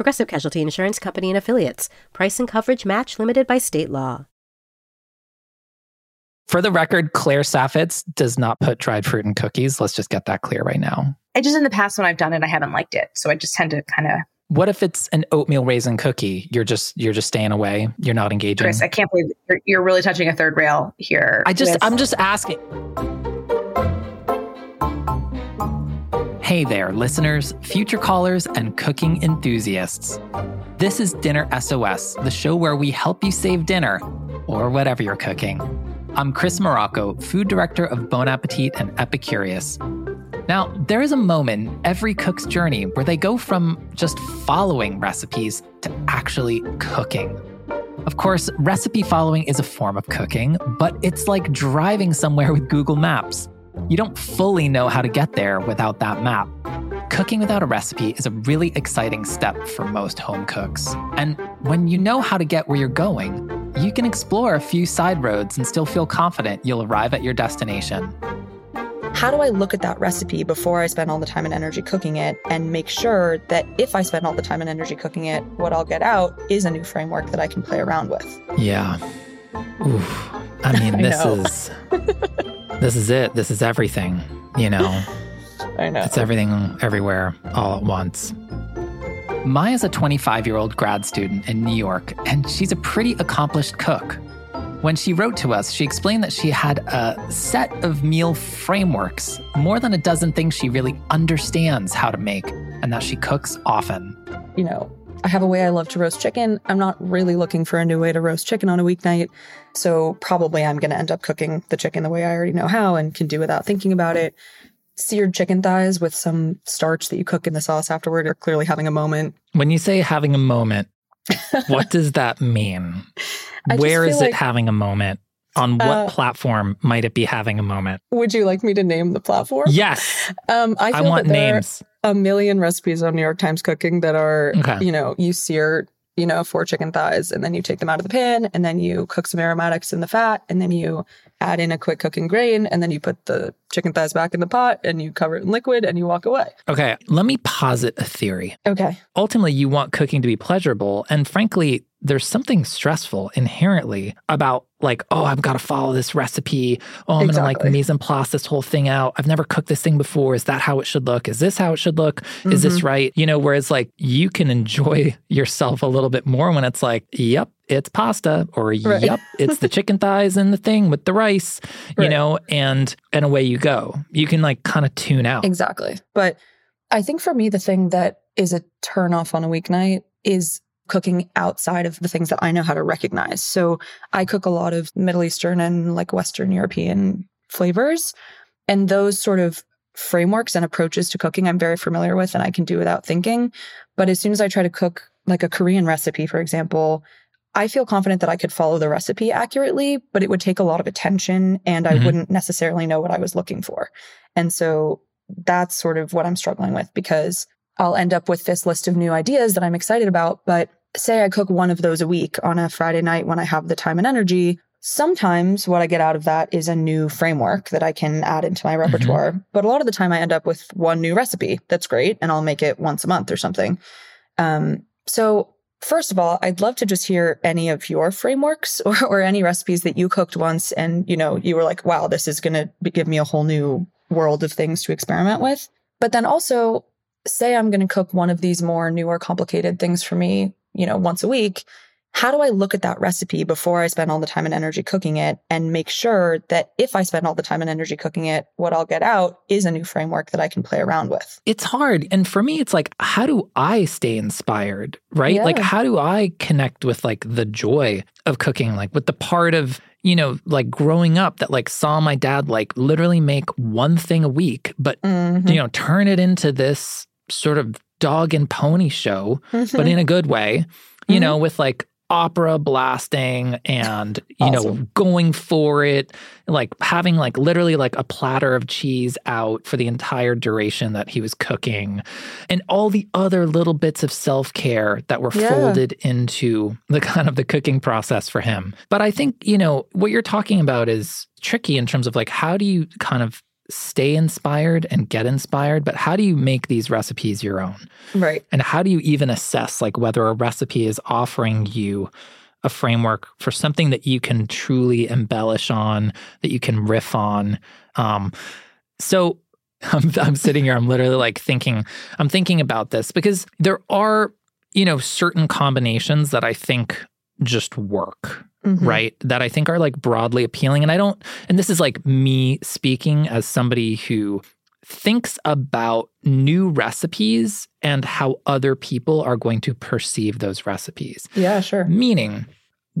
Progressive Casualty Insurance Company and Affiliates. Price and coverage match limited by state law. For the record, Claire Saffitz does not put dried fruit in cookies. Let's just get that clear right now. I just, in the past, when I've done it, I haven't liked it. So I just tend to kind of. What if it's an oatmeal raisin cookie? You're just you're just staying away. You're not engaging. Chris, I can't believe you're, you're really touching a third rail here. I just with- I'm just asking. Hey there, listeners, future callers, and cooking enthusiasts. This is Dinner SOS, the show where we help you save dinner, or whatever you're cooking. I'm Chris Morocco, food director of Bon Appetit and Epicurious. Now, there is a moment every cook's journey where they go from just following recipes to actually cooking. Of course, recipe following is a form of cooking, but it's like driving somewhere with Google Maps. You don't fully know how to get there without that map. Cooking without a recipe is a really exciting step for most home cooks. And when you know how to get where you're going, you can explore a few side roads and still feel confident you'll arrive at your destination. How do I look at that recipe before I spend all the time and energy cooking it and make sure that if I spend all the time and energy cooking it, what I'll get out is a new framework that I can play around with? Yeah. Oof. I mean, I this is this is it. This is everything, you know. I know. It's everything everywhere all at once. Maya's a 25 year old grad student in New York, and she's a pretty accomplished cook. When she wrote to us, she explained that she had a set of meal frameworks, more than a dozen things she really understands how to make, and that she cooks often. you know, I have a way I love to roast chicken. I'm not really looking for a new way to roast chicken on a weeknight. So probably I'm going to end up cooking the chicken the way I already know how and can do without thinking about it. Seared chicken thighs with some starch that you cook in the sauce afterward are clearly having a moment. When you say having a moment, what does that mean? Where is like- it having a moment? On what Uh, platform might it be having a moment? Would you like me to name the platform? Yes, Um, I, I, want names. A million recipes on New York Times Cooking that are, Okay. you know, you sear, you know, four chicken thighs and then you take them out of the pan and then you cook some aromatics in the fat and then you add in a quick cooking grain and then you put the chicken thighs back in the pot and you cover it in liquid and you walk away. Okay, let me posit a theory. Okay. ultimately you want cooking to be pleasurable and frankly there's something stressful inherently about like oh i've got to follow this recipe. Oh i'm gonna like mise en place this whole thing out. I've never cooked this thing before. Is that how it should look? Is this how it should look? Is this mm-hmm. right? You know whereas like you can enjoy yourself a little bit more when it's like yep it's pasta or Right. yep it's the chicken thighs and the thing with the rice you Right. know and and away you go you can like kind of tune out Exactly. But I think for me, the thing that is a turn off on a weeknight is cooking outside of the things that I know how to recognize. So I cook a lot of Middle Eastern and like Western European flavors. And those sort of frameworks and approaches to cooking I'm very familiar with and I can do without thinking. But as soon as I try to cook like a Korean recipe, for example, I feel confident that I could follow the recipe accurately, but it would take a lot of attention and I Mhm. wouldn't necessarily know what I was looking for. And so that's sort of what I'm struggling with because I'll end up with this list of new ideas that I'm excited about. But say I cook one of those a week on a Friday night when I have the time and energy. Sometimes what I get out of that is a new framework that I can add into my repertoire. But a lot of the time I end up with one new recipe that's great and I'll make it once a month or something. Um, so first of all, I'd love to just hear any of your frameworks or, or any recipes that you cooked once and, you know, you were like, wow, this is going to give me a whole new world of things to experiment with. But then also say I'm going to cook one of these more newer, complicated things for me, you know, once a week. How do I look at that recipe before I spend all the time and energy cooking it and make sure that if I spend all the time and energy cooking it, what I'll get out is a new framework that I can play around with? it's hard. And for me, it's like, how do I stay inspired? Right? Yeah. Like, how do I connect with like the joy of cooking? Like, with the part of, you know, like growing up that like saw my dad like literally make one thing a week, but, Mhm. you know, turn it into this sort of dog and pony show, but in a good way, you know, with like opera blasting and you Awesome. know going for it like having like literally like a platter of cheese out for the entire duration that he was cooking and all the other little bits of self-care that were Yeah. folded into the kind of the cooking process for him but i think you know what you're talking about is tricky in terms of like how do you kind of stay inspired and get inspired but how do you make these recipes your own Right. and how do you even assess like whether a recipe is offering you a framework for something that you can truly embellish on, that you can riff on? Um, so I'm, I'm sitting here, I'm literally like thinking, I'm thinking about this because there are, you know, certain combinations that I think just work Mhm. right? That I think are like broadly appealing. And I don't, and this is like me speaking as somebody who thinks about new recipes and how other people are going to perceive those recipes. Yeah, sure. Meaning,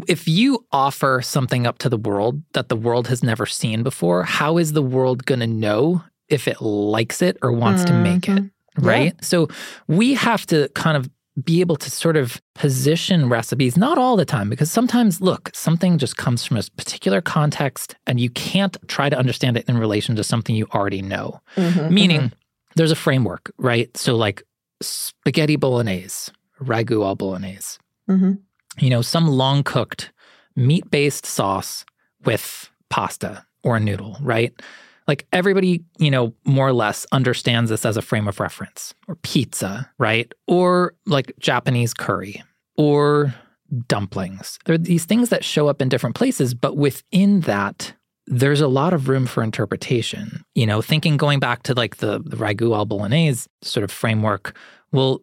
if you offer something up to the world that the world has never seen before, how is the world going to know if it likes it or wants to make it? Mhm. Yeah. right? So we have to kind of be able to sort of position recipes, not all the time, because sometimes, look, something just comes from a particular context and you can't try to understand it in relation to something you already know. Mhm, Meaning, there's a framework, right? So, like spaghetti bolognese, ragu al bolognese, mhm. you know, some long cooked meat based sauce with pasta or a noodle, right? Like everybody, you know, more or less understands this as a frame of reference or pizza, right? Or like Japanese curry or dumplings. There are these things that show up in different places, but within that, there's a lot of room for interpretation. You know, thinking going back to like the, the ragu al bolognese sort of framework, well,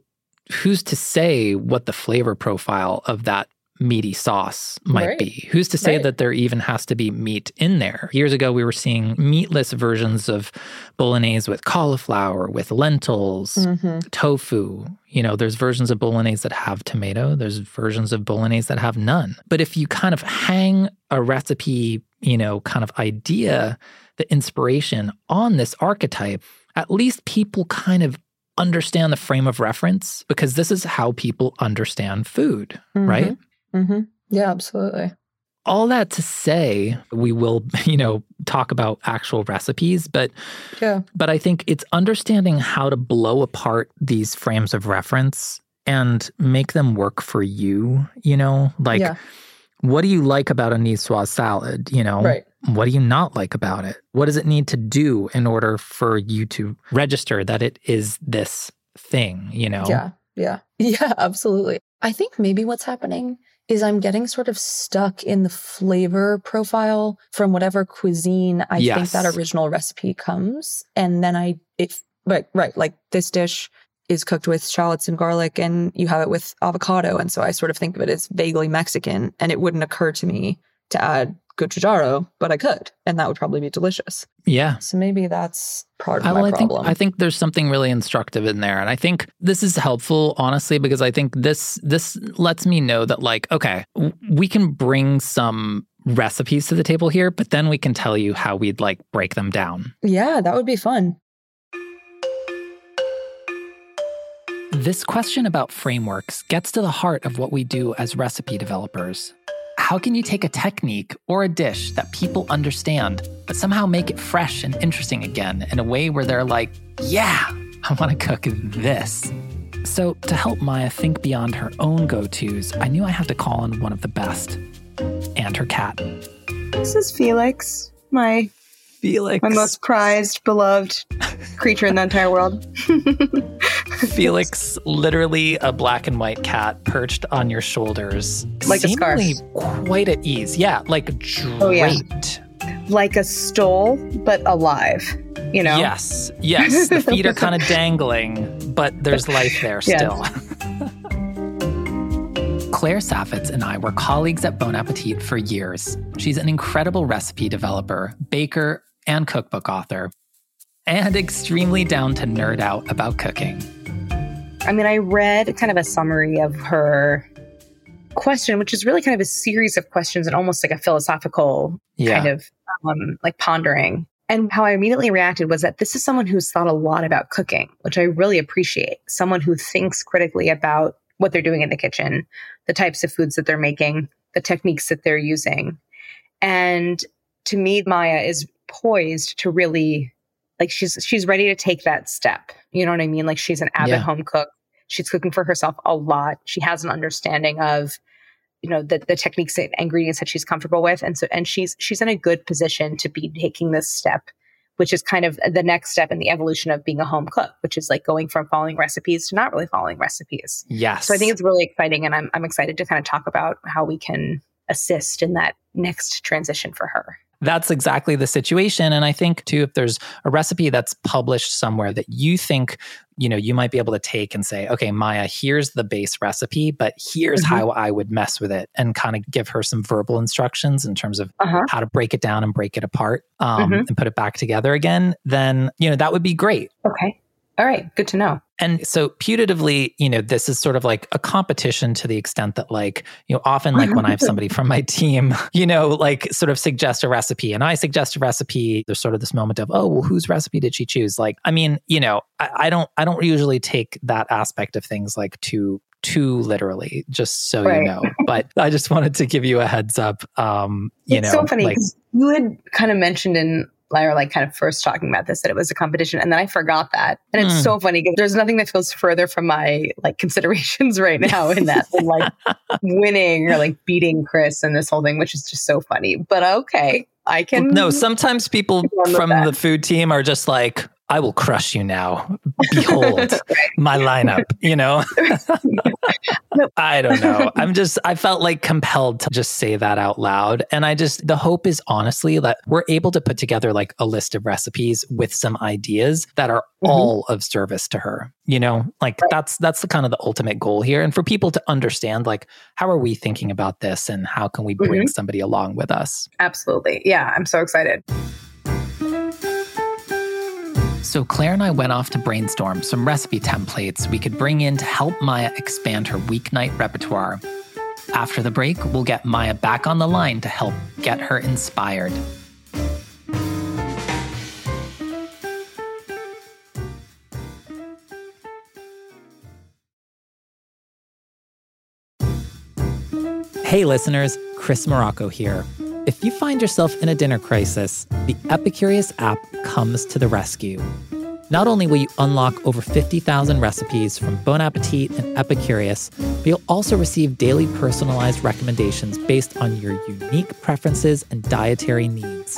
who's to say what the flavor profile of that meaty sauce might Right. be? Who's to say Right. that there even has to be meat in there? Years ago, we were seeing meatless versions of bolognese with cauliflower, with lentils, Mhm. tofu. You know, there's versions of bolognese that have tomato, there's versions of bolognese that have none. But if you kind of hang a recipe, you know, kind of idea, the inspiration on this archetype, at least people kind of understand the frame of reference because this is how people understand food, right? Hmm Yeah, absolutely. All that to say, we will, you know, talk about actual recipes, but Yeah. but I think it's understanding how to blow apart these frames of reference and make them work for you, you know? Like yeah. what do you like about a niçoise salad, you know? Right. What do you not like about it? What does it need to do in order for you to register that it is this thing, you know? Yeah. Yeah. Yeah, absolutely. I think maybe what's happening is I'm getting sort of stuck in the flavor profile from whatever cuisine I think that original recipe comes. And then I, if, right, right, like this dish is cooked with shallots and garlic and you have it with avocado. And so I sort of think of it as vaguely Mexican and it wouldn't occur to me to add gochugaru, but I could. And that would probably be delicious. Yeah. So maybe that's part of I, my well, I think problem. I think there's something really instructive in there, and I think this is helpful, honestly, because I think this this lets me know that like, okay, w- we can bring some recipes to the table here, but then we can tell you how we'd like break them down. yeah, that would be fun. This question about frameworks gets to the heart of what we do as recipe developers. How can you take a technique or a dish that people understand, but somehow make it fresh and interesting again in a way where they're like, yeah, I want to cook this? So, to help Maya think beyond her own go tos, I knew I had to call on one of the best and her cat. This is Felix, my Felix. my most prized, beloved creature in the entire world. Felix, literally a black and white cat perched on your shoulders. Like a scarf. seemingly quite at ease. Yeah, like draped. Oh, yeah. like a stole, but alive. You know? Yes, yes. The feet are kind of dangling, but there's life there still. Claire Saffitz and I were colleagues at Bon Appetit for years. She's an incredible recipe developer, baker, and cookbook author, and extremely down to nerd out about cooking. I mean, I read kind of a summary of her question, which is really kind of a series of questions and almost like a philosophical Yeah. kind of um, like pondering. And how I immediately reacted was that this is someone who's thought a lot about cooking, which I really appreciate. Someone who thinks critically about what they're doing in the kitchen, the types of foods that they're making, the techniques that they're using. And to me, Maya is poised to really like she's she's ready to take that step. You know what I mean? Like she's an avid Yeah. home cook. She's cooking for herself a lot. She has an understanding of you know the the techniques and ingredients that she's comfortable with and so and she's she's in a good position to be taking this step which is kind of the next step in the evolution of being a home cook which is like going from following recipes to not really following recipes Yes. so i think it's really exciting and i'm, I'm excited to kind of talk about how we can assist in that next transition for her That's exactly the situation. And I think too, if there's a recipe that's published somewhere that you think, you know, you might be able to take and say, okay, Maya, here's the base recipe, but here's Mhm. how I would mess with it and kind of give her some verbal instructions in terms of uh-huh how to break it down and break it apart um, Mhm. and put it back together again, then, you know, that would be great. okay all right good to know And so putatively, you know, this is sort of like a competition to the extent that like, you know, often like when I have somebody from my team, you know, like sort of suggest a recipe and I suggest a recipe, there's sort of this moment of, oh, well, whose recipe did she choose? Like, I mean, you know, I, I don't I don't usually take that aspect of things like too too literally, just so Right. you know. But I just wanted to give you a heads up. Um, you it's know, so funny like you had kind of mentioned in or like kind of first talking about this that it was a competition and then I forgot that. And it's Hmm. so funny because there's nothing that feels further from my like considerations right now in that than like winning or like beating Chris and this whole thing, which is just so funny. But okay, I can No, sometimes people from that. the food team are just like, I will crush you now. Behold my lineup, you know? I don't know. I'm just, I felt like compelled to just say that out loud. And I just, the hope is honestly that we're able to put together like a list of recipes with some ideas that are Mhm. all of service to her. You know, like that's, that's the kind of the ultimate goal here. And for people to understand, like, how are we thinking about this and how can we bring somebody along with us? absolutely. Yeah, I'm so excited. So, Claire and I went off to brainstorm some recipe templates we could bring in to help Maya expand her weeknight repertoire. After the break, we'll get Maya back on the line to help get her inspired. Hey, listeners, Chris Morocco here. If you find yourself in a dinner crisis, the Epicurious app comes to the rescue. Not only will you unlock over 50,000 recipes from Bon Appetit and Epicurious, but you'll also receive daily personalized recommendations based on your unique preferences and dietary needs.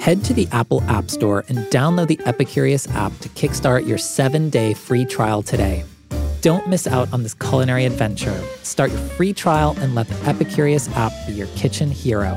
Head to the Apple App Store and download the Epicurious app to kickstart your seven day free trial today. Don't miss out on this culinary adventure. Start your free trial and let the Epicurious app be your kitchen hero.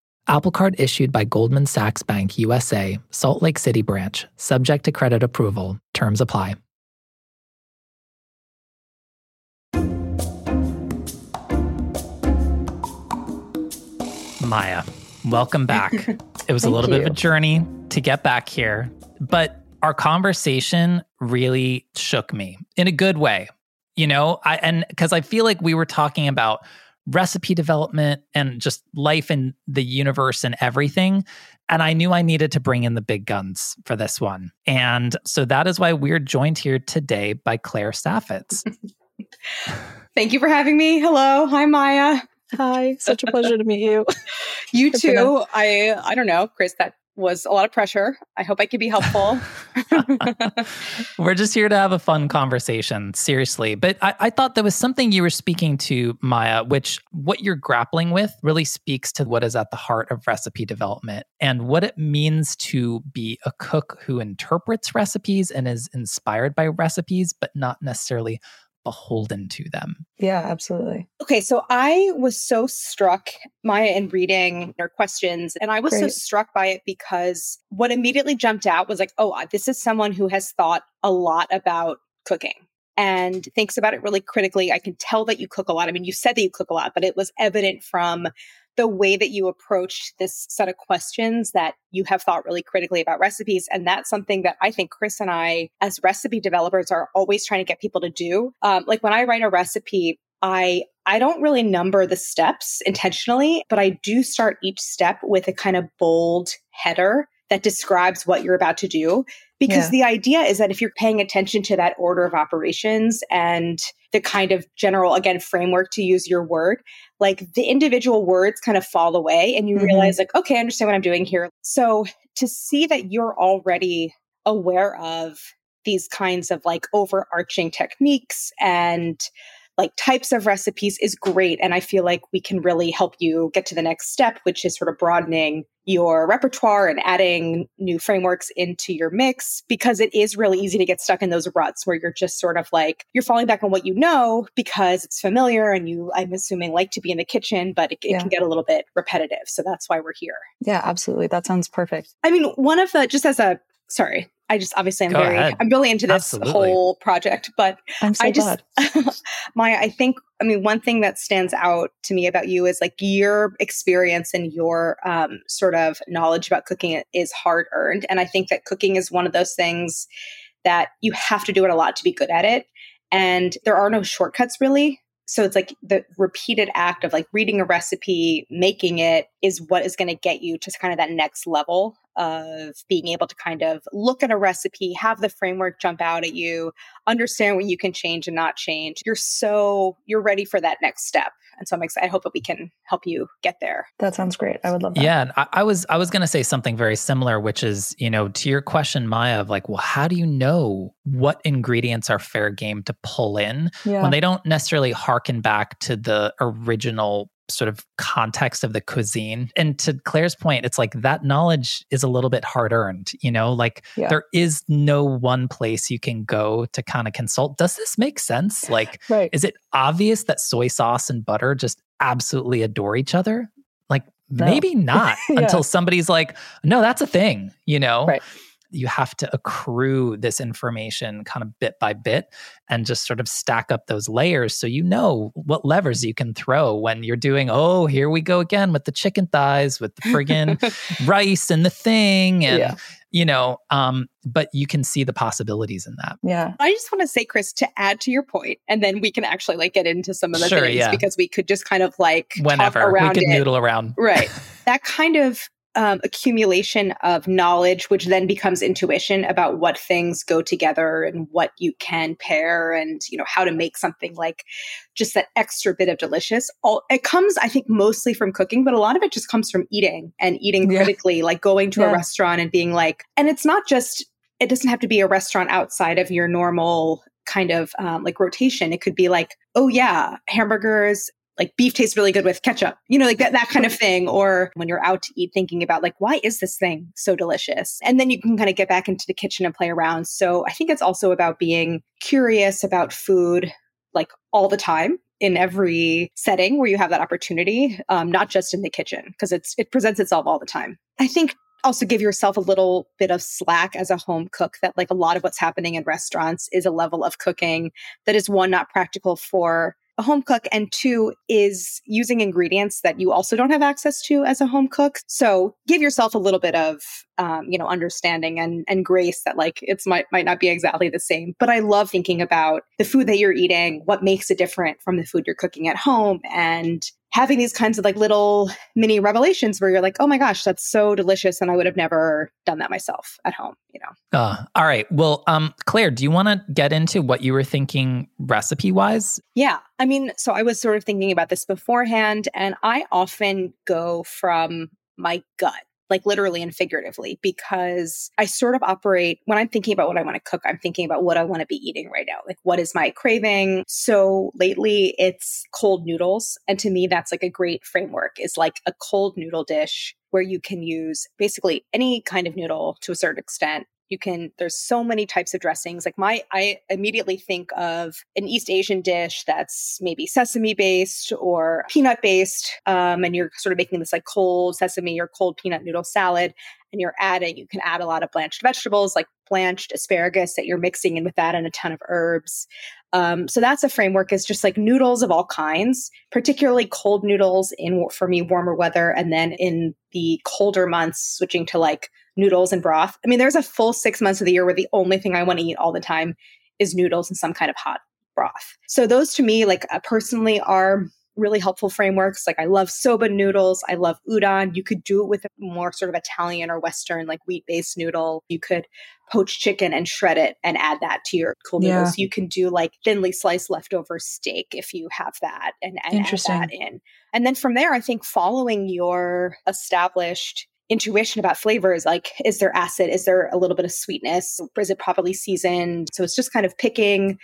Apple Card issued by Goldman Sachs Bank USA, Salt Lake City branch, subject to credit approval. Terms apply. Maya, welcome back. It was a little bit of a journey to get back here, but our conversation really shook me in a good way. You know, I and because I feel like we were talking about recipe development and just life in the universe and everything. And I knew I needed to bring in the big guns for this one. And so that is why we're joined here today by Claire Saffitz. Thank you for having me. Hello. Hi Maya. Hi, such a pleasure to meet you. You too. I I don't know, Chris, that was a lot of pressure. I hope I could be helpful. We're just here to have a fun conversation, seriously. But I, I thought there was something you were speaking to, Maya, which what you're grappling with really speaks to what is at the heart of recipe development and what it means to be a cook who interprets recipes and is inspired by recipes, but not necessarily beholden to them. Yeah, absolutely. Okay, so I was so struck, Maya, in reading your questions, and I was so struck by it because what immediately jumped out was like, oh, this is someone who has thought a lot about cooking. and thinks about it really critically. I can tell that you cook a lot. I mean, you said that you cook a lot, but it was evident from the way that you approached this set of questions that you have thought really critically about recipes. And that's something that I think Chris and I, as recipe developers, are always trying to get people to do. Um, like when I write a recipe, I I don't really number the steps intentionally, but I do start each step with a kind of bold header that describes what you're about to do. Because yeah. the idea is that if you're paying attention to that order of operations and the kind of general, again, framework to use your word, like the individual words kind of fall away and you mm-hmm. realize, like, okay, I understand what I'm doing here. So to see that you're already aware of these kinds of like overarching techniques and like types of recipes is great. And I feel like we can really help you get to the next step, which is sort of broadening your repertoire and adding new frameworks into your mix because it is really easy to get stuck in those ruts where you're just sort of like you're falling back on what you know because it's familiar and you i'm assuming like to be in the kitchen but it, it yeah. can get a little bit repetitive so that's why we're here yeah absolutely that sounds perfect i mean one of the just as a sorry I just obviously I'm Go very ahead. I'm really into this Absolutely. whole project, but I'm so I just Maya, I think I mean one thing that stands out to me about you is like your experience and your um, sort of knowledge about cooking is hard earned, and I think that cooking is one of those things that you have to do it a lot to be good at it, and there are no shortcuts really so it's like the repeated act of like reading a recipe making it is what is going to get you to kind of that next level of being able to kind of look at a recipe, have the framework jump out at you, understand what you can change and not change. You're so you're ready for that next step. And so I'm excited. I hope that we can help you get there. That sounds great. I would love that. Yeah. I, I was I was gonna say something very similar, which is, you know, to your question, Maya, of like, well, how do you know what ingredients are fair game to pull in yeah. when they don't necessarily harken back to the original sort of context of the cuisine. And to Claire's point, it's like that knowledge is a little bit hard earned, you know, like yeah. there is no one place you can go to kind of consult. Does this make sense? Like, right. is it obvious that soy sauce and butter just absolutely adore each other? Like, no. maybe not yeah. until somebody's like, no, that's a thing, you know? Right you have to accrue this information kind of bit by bit and just sort of stack up those layers so you know what levers you can throw when you're doing oh here we go again with the chicken thighs with the friggin rice and the thing and yeah. you know um but you can see the possibilities in that. Yeah. I just want to say chris to add to your point and then we can actually like get into some of the sure, things yeah. because we could just kind of like whenever. We could noodle around. Right. That kind of um, accumulation of knowledge, which then becomes intuition about what things go together and what you can pair and, you know, how to make something like just that extra bit of delicious. All it comes, I think, mostly from cooking, but a lot of it just comes from eating and eating yeah. critically, like going to yeah. a restaurant and being like, and it's not just, it doesn't have to be a restaurant outside of your normal kind of um, like rotation. It could be like, oh yeah, hamburgers like beef tastes really good with ketchup, you know, like that, that kind of thing. Or when you're out to eat, thinking about like, why is this thing so delicious? And then you can kind of get back into the kitchen and play around. So I think it's also about being curious about food like all the time in every setting where you have that opportunity, um, not just in the kitchen, because it's it presents itself all the time. I think also give yourself a little bit of slack as a home cook that like a lot of what's happening in restaurants is a level of cooking that is one not practical for a home cook and two is using ingredients that you also don't have access to as a home cook. So give yourself a little bit of um, you know understanding and and grace that like it's might might not be exactly the same. But i love thinking about the food that you're eating what makes it different from the food you're cooking at home and having these kinds of like little mini revelations where you're like, oh my gosh, that's so delicious. And I would have never done that myself at home, you know? Uh, all right. Well, um, Claire, do you want to get into what you were thinking recipe wise? Yeah. I mean, so I was sort of thinking about this beforehand, and I often go from my gut like literally and figuratively, because I sort of operate when I'm thinking about what I want to cook, I'm thinking about what I want to be eating right now. Like, what is my craving? So lately it's cold noodles. And to me, that's like a great framework, is like a cold noodle dish where you can use basically any kind of noodle to a certain extent you can there's so many types of dressings like my i immediately think of an east asian dish that's maybe sesame based or peanut based um, and you're sort of making this like cold sesame or cold peanut noodle salad and you're adding you can add a lot of blanched vegetables like blanched asparagus that you're mixing in with that and a ton of herbs. Um, so that's a framework is just like noodles of all kinds, particularly cold noodles in for me warmer weather, and then in the colder months switching to like noodles and broth. I mean, there's a full six months of the year where the only thing I want to eat all the time is noodles and some kind of hot broth. So those to me, like uh, personally, are really helpful frameworks. Like I love soba noodles. I love udon. You could do it with a more sort of Italian or Western, like wheat based noodle. You could poach chicken and shred it and add that to your cool noodles. Yeah. You can do like thinly sliced leftover steak if you have that and, and add that in. And then from there, I think following your established intuition about flavors like is there acid? Is there a little bit of sweetness? Is it properly seasoned? So it's just kind of picking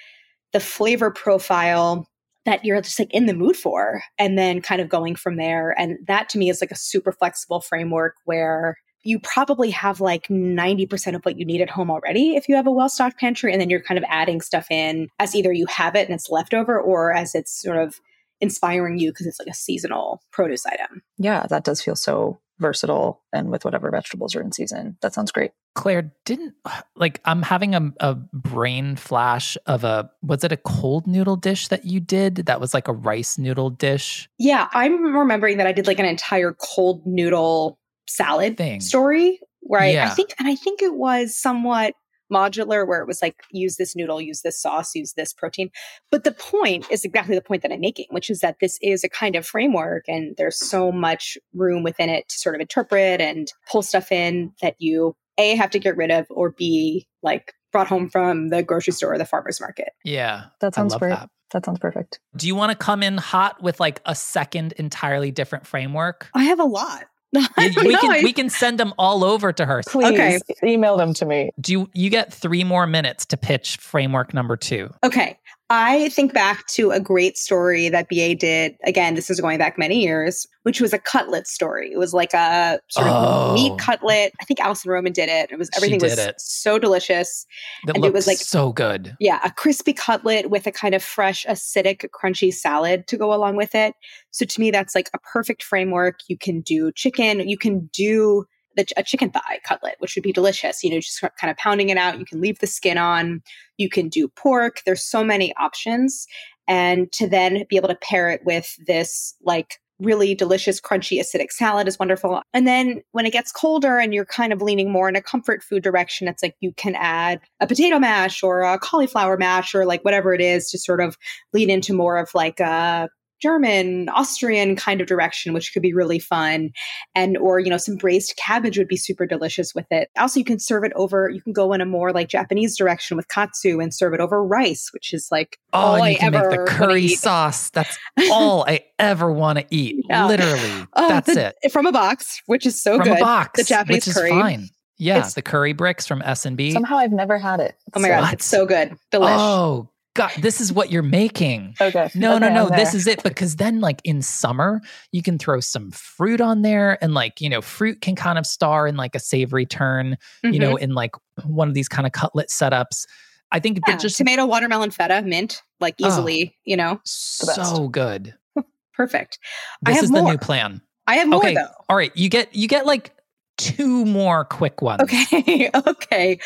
the flavor profile that you're just like in the mood for and then kind of going from there. And that to me is like a super flexible framework where you probably have like 90% of what you need at home already if you have a well stocked pantry and then you're kind of adding stuff in as either you have it and it's leftover or as it's sort of inspiring you because it's like a seasonal produce item. Yeah, that does feel so versatile and with whatever vegetables are in season. That sounds great. Claire, didn't like I'm having a, a brain flash of a was it a cold noodle dish that you did that was like a rice noodle dish? Yeah, I'm remembering that I did like an entire cold noodle salad Thing. story where I, yeah. I think and I think it was somewhat modular where it was like use this noodle use this sauce use this protein. But the point is exactly the point that i'm making which is that this is a kind of framework and there's so much room within it to sort of interpret and pull stuff in that you a have to get rid of or b like brought home from the grocery store or the farmers market. Yeah that sounds great that. that sounds perfect. Do you want to come in hot with like a second entirely different framework? I have a lot we can we can send them all over to her. Please okay. email them to me. Do you, you get three more minutes to pitch framework number two? Okay. I think back to a great story that BA did. Again, this is going back many years, which was a cutlet story. It was like a sort of oh. meat oh. cutlet. I think Alison Roman did it. It was everything was it. so delicious. That and it was like so good. Yeah, a crispy cutlet with a kind of fresh, acidic, crunchy salad to go along with it. So to me, that's like a perfect framework. You can do chicken. You can do the, a chicken thigh cutlet, which would be delicious. You know, just kind of pounding it out. You can leave the skin on. You can do pork. There's so many options. And to then be able to pair it with this like really delicious, crunchy, acidic salad is wonderful. And then when it gets colder and you're kind of leaning more in a comfort food direction, it's like you can add a potato mash or a cauliflower mash or like whatever it is to sort of lean into more of like a German, Austrian kind of direction, which could be really fun. And, or, you know, some braised cabbage would be super delicious with it. Also, you can serve it over, you can go in a more like Japanese direction with katsu and serve it over rice, which is like oh, all I ever make the curry sauce. That's all I ever want to eat. Yeah. Literally. Oh, that's the, it. From a box, which is so from good. From a box. The Japanese which curry. fine. Yeah, it's, the curry bricks from S and B. Somehow I've never had it. Oh my so. god, it's so good, delicious. Oh God, this is what you're making. Okay. No, okay, no, no. This is it. Because then, like in summer, you can throw some fruit on there, and like you know, fruit can kind of star in like a savory turn. Mm-hmm. You know, mm-hmm. in like one of these kind of cutlet setups. I think yeah, just tomato, watermelon, feta, mint, like easily. Oh, you know, so good. Perfect. This is more. the new plan. I have more okay. though. All right, you get you get like two more quick ones. Okay. okay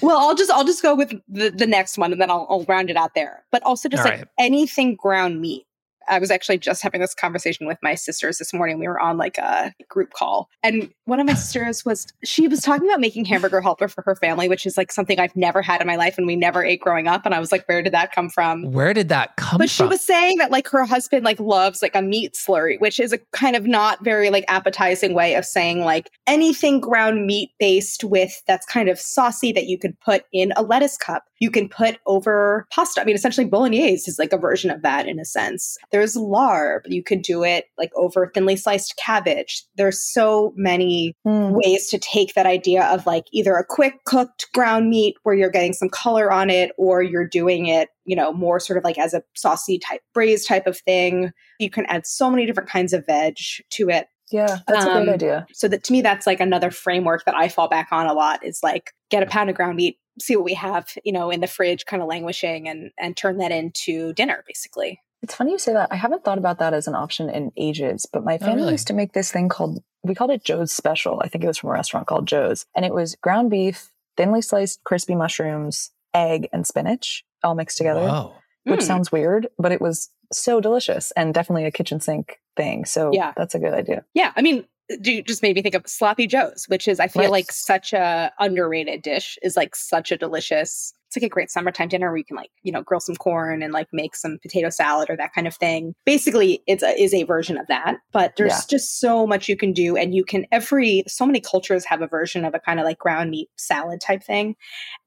well, I'll just I'll just go with the, the next one and then I'll, I'll round it out there. But also just All like right. anything ground meat. I was actually just having this conversation with my sisters this morning. We were on like a group call, and one of my sisters was she was talking about making hamburger helper for her family, which is like something I've never had in my life and we never ate growing up. And I was like, where did that come from? Where did that come but from? she was saying that like her husband like loves like a meat slurry, which is a kind of not very like appetizing way of saying like anything ground meat based with that's kind of saucy that you could put in a lettuce cup. You can put over pasta. I mean, essentially bolognese is like a version of that in a sense. There's larb. You could do it like over thinly sliced cabbage. There's so many mm ways to take that idea of like either a quick cooked ground meat where you're getting some color on it or you're doing it, you know, more sort of like as a saucy type braised type of thing. You can add so many different kinds of veg to it. Yeah, that's um, a great um, idea. So that to me, that's like another framework that I fall back on a lot is like get a pound of ground meat, see what we have, you know, in the fridge kind of languishing and and turn that into dinner basically. It's funny you say that. I haven't thought about that as an option in ages, but my oh, family oh, really? used to make this thing called, we called it Joe's Special. I think it was from a restaurant called Joe's. And it was ground beef, thinly sliced crispy mushrooms, egg, and spinach all mixed together. which Mm. sounds weird, but it was so delicious and definitely a kitchen sink thing. So Yeah. that's a good idea. Yeah, I mean, do you just made me think of sloppy joes, which is I feel Right. like such a underrated dish. Is like such a delicious. It's like a great summertime dinner where you can like you know grill some corn and like make some potato salad or that kind of thing. Basically, it's a is a version of that, but there's Yeah. just so much you can do, and you can every so many cultures have a version of a kind of like ground meat salad type thing,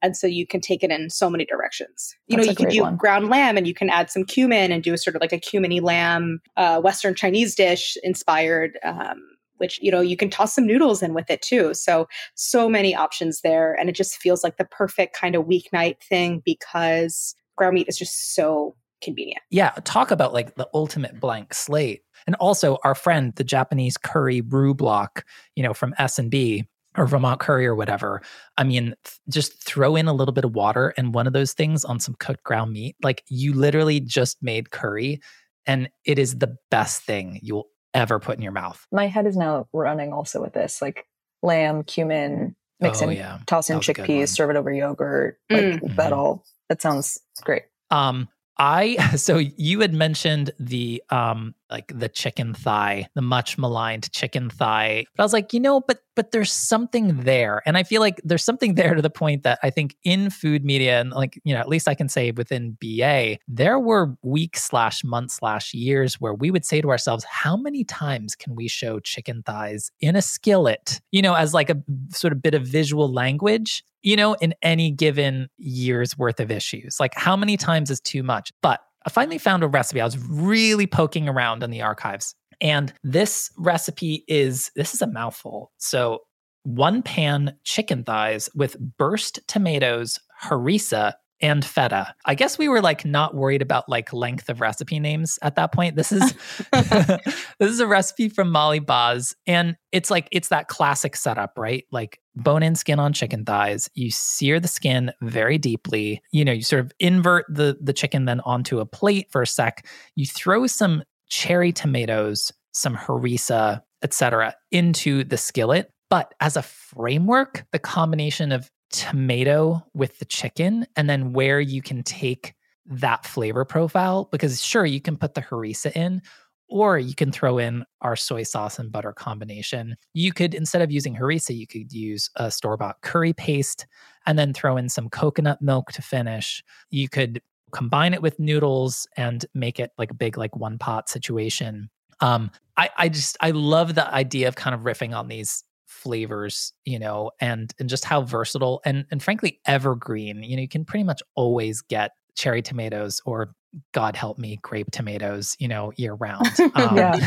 and so you can take it in so many directions. You That's know, you can do one. ground lamb, and you can add some cumin and do a sort of like a cuminy lamb uh, Western Chinese dish inspired. Um, which you know you can toss some noodles in with it too so so many options there and it just feels like the perfect kind of weeknight thing because ground meat is just so convenient Yeah, talk about like the ultimate blank slate. And also our friend, the Japanese curry roux block, you know, from S&B or Vermont Curry or whatever. I mean, th- just throw in a little bit of water and one of those things on some cooked ground meat. Like you literally just made curry and it is the best thing you'll ever put in your mouth. My head is now running also with this like lamb, cumin, mix Oh, in, yeah. toss in That was a good one. chickpeas, serve it over yogurt. Like Mm. that all, that sounds great. Um, I so you had mentioned the um like the chicken thigh, the much maligned chicken thigh. But I was like, you know, but but there's something there. And I feel like there's something there to the point that I think in food media and like, you know, at least I can say within BA, there were weeks slash months slash years where we would say to ourselves, how many times can we show chicken thighs in a skillet, you know, as like a sort of bit of visual language? You know, in any given year's worth of issues. Like, how many times is too much? But I finally found a recipe. I was really poking around in the archives. And this recipe is this is a mouthful. So, one pan chicken thighs with burst tomatoes, harissa, and feta. I guess we were like not worried about like length of recipe names at that point. This is this is a recipe from Molly Baz and it's like it's that classic setup, right? Like bone in skin on chicken thighs. You sear the skin very deeply. You know, you sort of invert the the chicken then onto a plate for a sec. You throw some cherry tomatoes, some harissa, etc. into the skillet. But as a framework, the combination of tomato with the chicken and then where you can take that flavor profile because sure you can put the harissa in or you can throw in our soy sauce and butter combination. You could instead of using harissa you could use a store-bought curry paste and then throw in some coconut milk to finish. You could combine it with noodles and make it like a big like one pot situation. Um I I just I love the idea of kind of riffing on these flavors you know and and just how versatile and and frankly evergreen you know you can pretty much always get cherry tomatoes or god help me grape tomatoes you know year round um,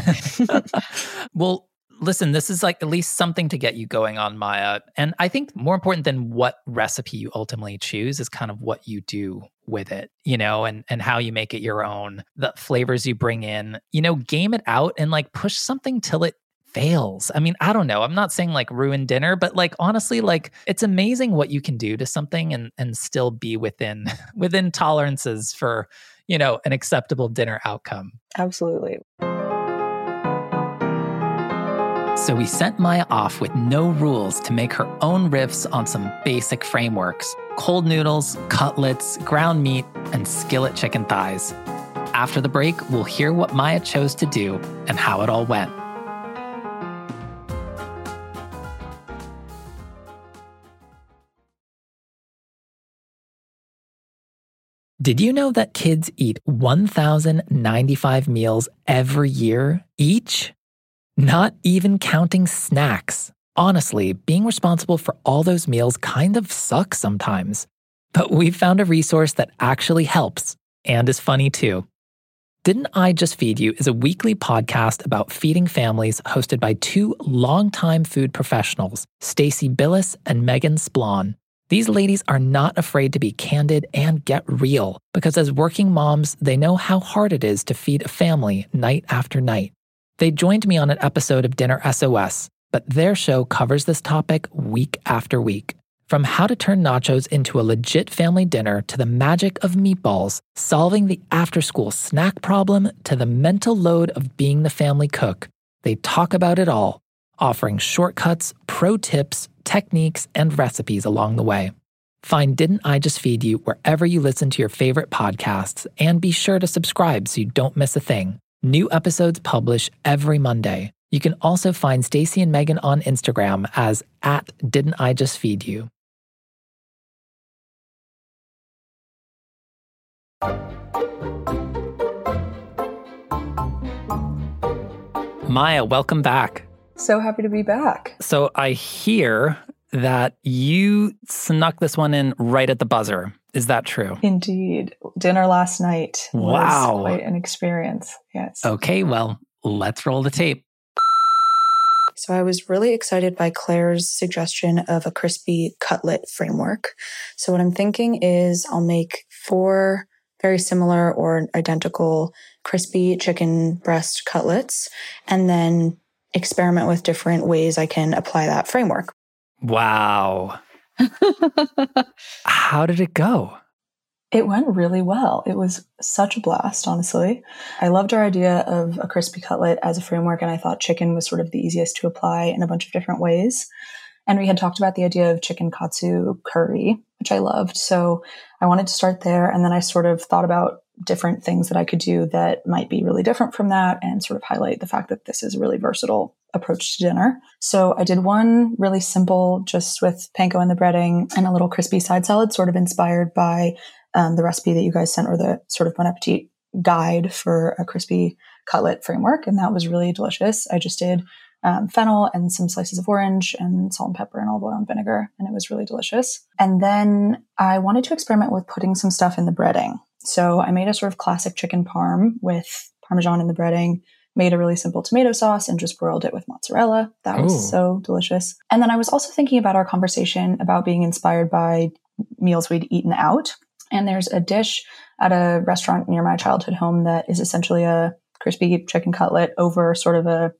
well listen this is like at least something to get you going on maya and i think more important than what recipe you ultimately choose is kind of what you do with it you know and and how you make it your own the flavors you bring in you know game it out and like push something till it fails. I mean, I don't know. I'm not saying like ruin dinner, but like honestly, like it's amazing what you can do to something and and still be within within tolerances for, you know, an acceptable dinner outcome. Absolutely. So we sent Maya off with no rules to make her own riffs on some basic frameworks cold noodles, cutlets, ground meat, and skillet chicken thighs. After the break, we'll hear what Maya chose to do and how it all went. Did you know that kids eat 1,095 meals every year each? Not even counting snacks. Honestly, being responsible for all those meals kind of sucks sometimes. But we've found a resource that actually helps and is funny too. Didn't I Just Feed You is a weekly podcast about feeding families hosted by two longtime food professionals, Stacie Billis and Meghan Splawn. These ladies are not afraid to be candid and get real because as working moms, they know how hard it is to feed a family night after night. They joined me on an episode of Dinner SOS, but their show covers this topic week after week. From how to turn nachos into a legit family dinner to the magic of meatballs, solving the after school snack problem to the mental load of being the family cook, they talk about it all, offering shortcuts, pro tips, techniques, and recipes along the way. Find Didn't I Just Feed You wherever you listen to your favorite podcasts and be sure to subscribe so you don't miss a thing. New episodes publish every Monday. You can also find Stacy and Megan on Instagram as at Didn't I Just Feed You. Maya, welcome back. So happy to be back. So I hear that you snuck this one in right at the buzzer. Is that true? Indeed. Dinner last night was Wow. quite an experience. Yes. Okay, well, let's roll the tape. So I was really excited by Claire's suggestion of a crispy cutlet framework. So what I'm thinking is I'll make four very similar or identical crispy chicken breast cutlets and then experiment with different ways I can apply that framework. Wow. How did it go? It went really well. It was such a blast, honestly. I loved our idea of a crispy cutlet as a framework, and I thought chicken was sort of the easiest to apply in a bunch of different ways. And we had talked about the idea of chicken katsu curry, which I loved. So I wanted to start there. And then I sort of thought about different things that I could do that might be really different from that and sort of highlight the fact that this is a really versatile approach to dinner. So I did one really simple, just with panko and the breading and a little crispy side salad, sort of inspired by um, the recipe that you guys sent or the sort of Bon Appetit guide for a crispy cutlet framework. And that was really delicious. I just did um, fennel and some slices of orange and salt and pepper and olive oil and vinegar. And it was really delicious. And then I wanted to experiment with putting some stuff in the breading. So I made a sort of classic chicken parm with Parmesan in the breading, made a really simple tomato sauce and just broiled it with mozzarella. That was Ooh. so delicious. And then I was also thinking about our conversation about being inspired by meals we'd eaten out. And there's a dish at a restaurant near my childhood home that is essentially a crispy chicken cutlet over sort of a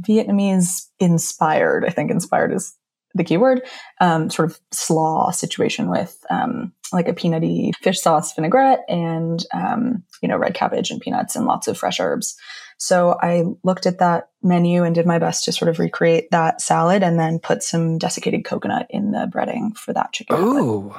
Vietnamese inspired, I think inspired is the key word, um, sort of slaw situation with um, like a peanutty fish sauce vinaigrette and, um, you know, red cabbage and peanuts and lots of fresh herbs. So I looked at that menu and did my best to sort of recreate that salad and then put some desiccated coconut in the breading for that chicken. cutlet. Ooh.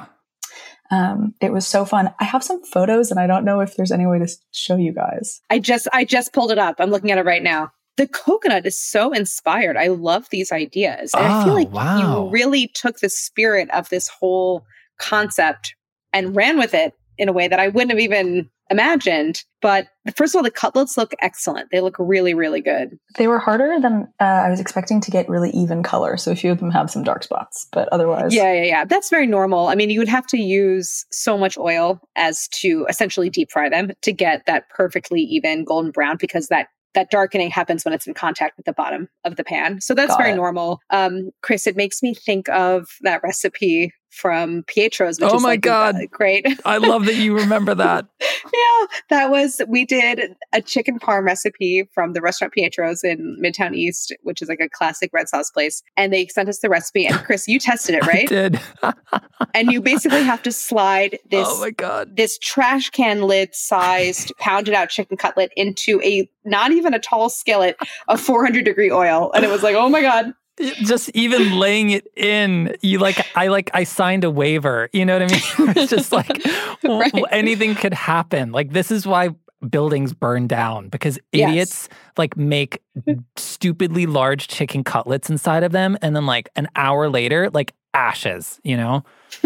Um, it was so fun. I have some photos and I don't know if there's any way to show you guys. I just I just pulled it up. I'm looking at it right now. The coconut is so inspired. I love these ideas. And I feel Oh, like wow. you really took the spirit of this whole concept and ran with it in a way that I wouldn't have even imagined. But first of all, the cutlets look excellent. They look really, really good. They were harder than uh, I was expecting to get really even color. So a few of them have some dark spots, but otherwise, Yeah, yeah, yeah. That's very normal. I mean, you would have to use so much oil as to essentially deep fry them to get that perfectly even golden brown because that that darkening happens when it's in contact with the bottom of the pan. So that's Got very it. normal. Um, Chris, it makes me think of that recipe from Pietro's, which Oh is my like, God. great. I love that you remember that. yeah, that was we did a chicken parm recipe from the restaurant Pietro's in Midtown East, which is like a classic red sauce place. And they sent us the recipe. And Chris, you tested it, I right? did. and you basically have to slide this oh my god. this trash can lid sized pounded out chicken cutlet into a not even a tall skillet of 400 degree oil and it was like oh my god Just even laying it in, you like I like I signed a waiver. You know what I mean? it's just like Right. anything could happen. Like this is why buildings burn down because Yes. idiots like make stupidly large chicken cutlets inside of them and then like an hour later like ashes, you know?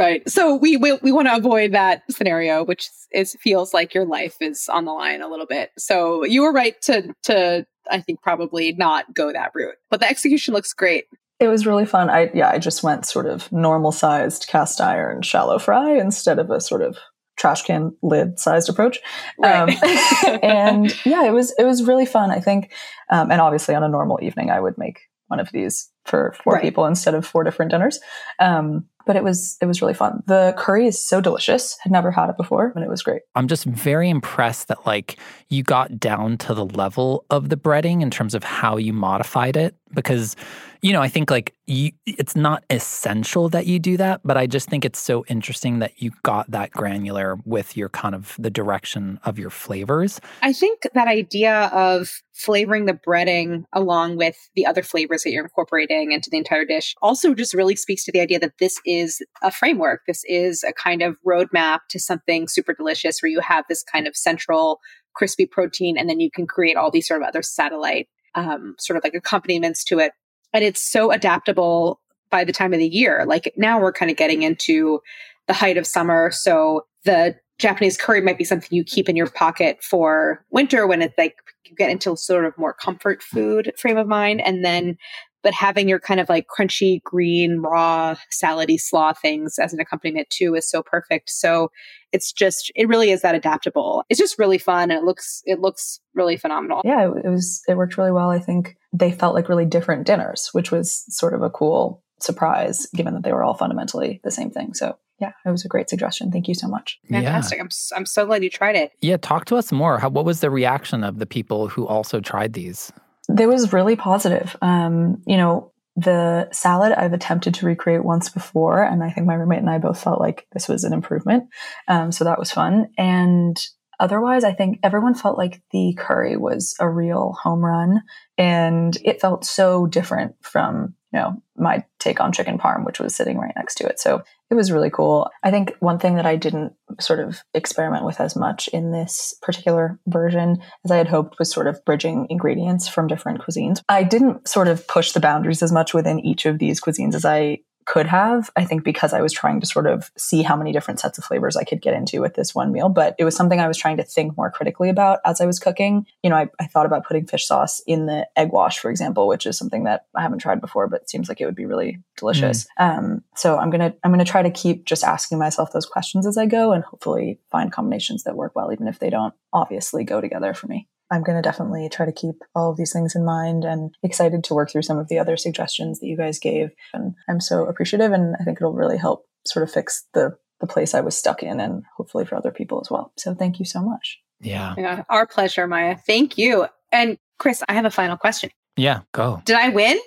right so we we, we want to avoid that scenario which is feels like your life is on the line a little bit so you were right to to i think probably not go that route but the execution looks great it was really fun. I yeah, I just went sort of normal sized cast iron shallow fry instead of a sort of trash can lid sized approach. Right. Um, and yeah, it was it was really fun. I think, um, and obviously on a normal evening, I would make one of these for four Right. people instead of four different dinners. Um, but it was it was really fun. The curry is so delicious. Had never had it before, and it was great. I'm just very impressed that like you got down to the level of the breading in terms of how you modified it because you know I think like you it's not essential that you do that but I just think it's so interesting that you got that granular with your kind of the direction of your flavors. I think that idea of flavoring the breading along with the other flavors that you're incorporating into the entire dish also just really speaks to the idea that this is a framework. This is a kind of roadmap to something super delicious where you have this kind of central crispy protein, and then you can create all these sort of other satellite um, sort of like accompaniments to it. And it's so adaptable by the time of the year. Like now we're kind of getting into the height of summer. So the Japanese curry might be something you keep in your pocket for winter when it's like you get into sort of more comfort food frame of mind. And then, but having your kind of like crunchy green raw salady slaw things as an accompaniment too is so perfect. So it's just, it really is that adaptable. It's just really fun and it looks, it looks really phenomenal. Yeah, it was, it worked really well. I think they felt like really different dinners, which was sort of a cool surprise given that they were all fundamentally the same thing. So yeah, it was a great suggestion. Thank you so much. Fantastic. Yeah. I'm, I'm so glad you tried it. Yeah, talk to us more. How, what was the reaction of the people who also tried these? There was really positive. Um, you know, the salad I've attempted to recreate once before, and I think my roommate and I both felt like this was an improvement. Um, so that was fun. And otherwise, I think everyone felt like the curry was a real home run, and it felt so different from you know my take on chicken parm, which was sitting right next to it. So it was really cool. I think one thing that I didn't sort of experiment with as much in this particular version as I had hoped was sort of bridging ingredients from different cuisines. I didn't sort of push the boundaries as much within each of these cuisines as I could have. I think because I was trying to sort of see how many different sets of flavors I could get into with this one meal. But it was something I was trying to think more critically about as I was cooking. You know, I, I thought about putting fish sauce in the egg wash, for example, which is something that I haven't tried before, but seems like it would be really delicious. Mm. Um, so I'm gonna I'm gonna try to keep just asking myself those questions as I go, and hopefully find combinations that work well, even if they don't obviously go together for me. I'm going to definitely try to keep all of these things in mind and excited to work through some of the other suggestions that you guys gave. And I'm so appreciative and I think it'll really help sort of fix the the place I was stuck in and hopefully for other people as well. So thank you so much. Yeah. yeah our pleasure, Maya. Thank you. And Chris, I have a final question. Yeah, go. Did I win?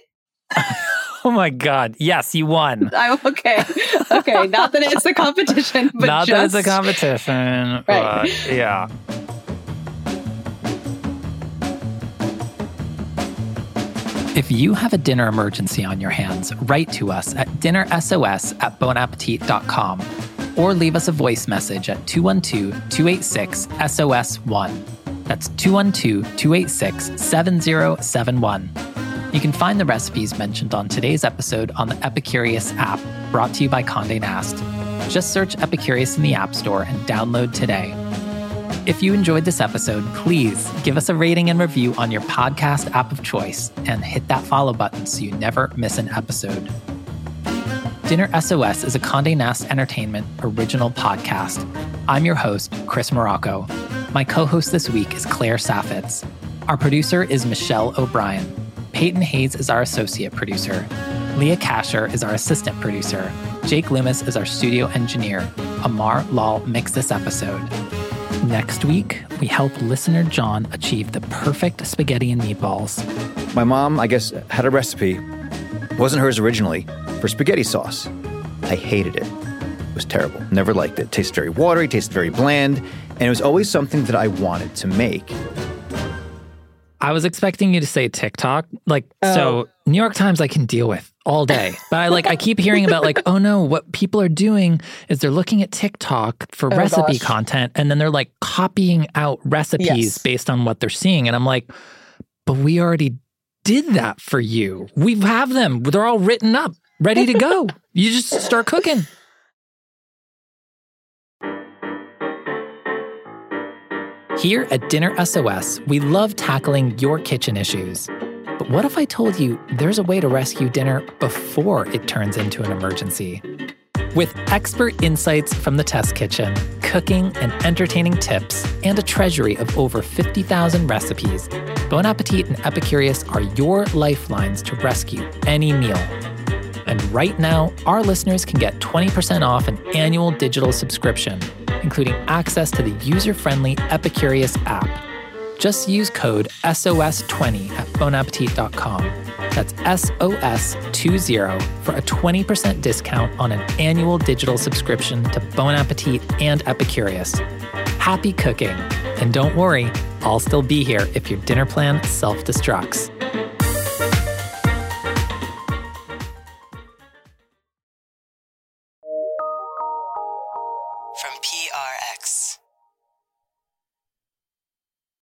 oh my God. Yes, you won. I'm oh, okay. Okay. Not that it's a competition, but not just... that it's a competition. Right. yeah. If you have a dinner emergency on your hands, write to us at dinnersos at bonappetit.com or leave us a voice message at 212 286 SOS1. That's 212 286 7071. You can find the recipes mentioned on today's episode on the Epicurious app, brought to you by Conde Nast. Just search Epicurious in the App Store and download today. If you enjoyed this episode, please give us a rating and review on your podcast app of choice and hit that follow button so you never miss an episode. Dinner SOS is a Conde Nast Entertainment original podcast. I'm your host, Chris Morocco. My co host this week is Claire Saffitz. Our producer is Michelle O'Brien. Peyton Hayes is our associate producer. Leah Kasher is our assistant producer. Jake Loomis is our studio engineer. Amar Lal mixed this episode. Next week, we help listener John achieve the perfect spaghetti and meatballs. My mom, I guess, had a recipe. wasn't hers originally for spaghetti sauce. I hated it. It was terrible. Never liked it. it tasted very watery, tasted very bland, and it was always something that I wanted to make. I was expecting you to say TikTok. Like, oh. so New York Times I can deal with all day. But I like I keep hearing about like, oh no, what people are doing is they're looking at TikTok for oh, recipe gosh. content and then they're like copying out recipes yes. based on what they're seeing. And I'm like, but we already did that for you. We have them. They're all written up, ready to go. you just start cooking. Here at Dinner SOS, we love tackling your kitchen issues. But what if I told you there's a way to rescue dinner before it turns into an emergency? With expert insights from the test kitchen, cooking and entertaining tips, and a treasury of over 50,000 recipes, Bon Appetit and Epicurious are your lifelines to rescue any meal. And right now, our listeners can get 20% off an annual digital subscription including access to the user friendly Epicurious app. Just use code SOS20 at bonappetit.com. That's SOS20 for a 20% discount on an annual digital subscription to Bon Appetit and Epicurious. Happy cooking! And don't worry, I'll still be here if your dinner plan self destructs.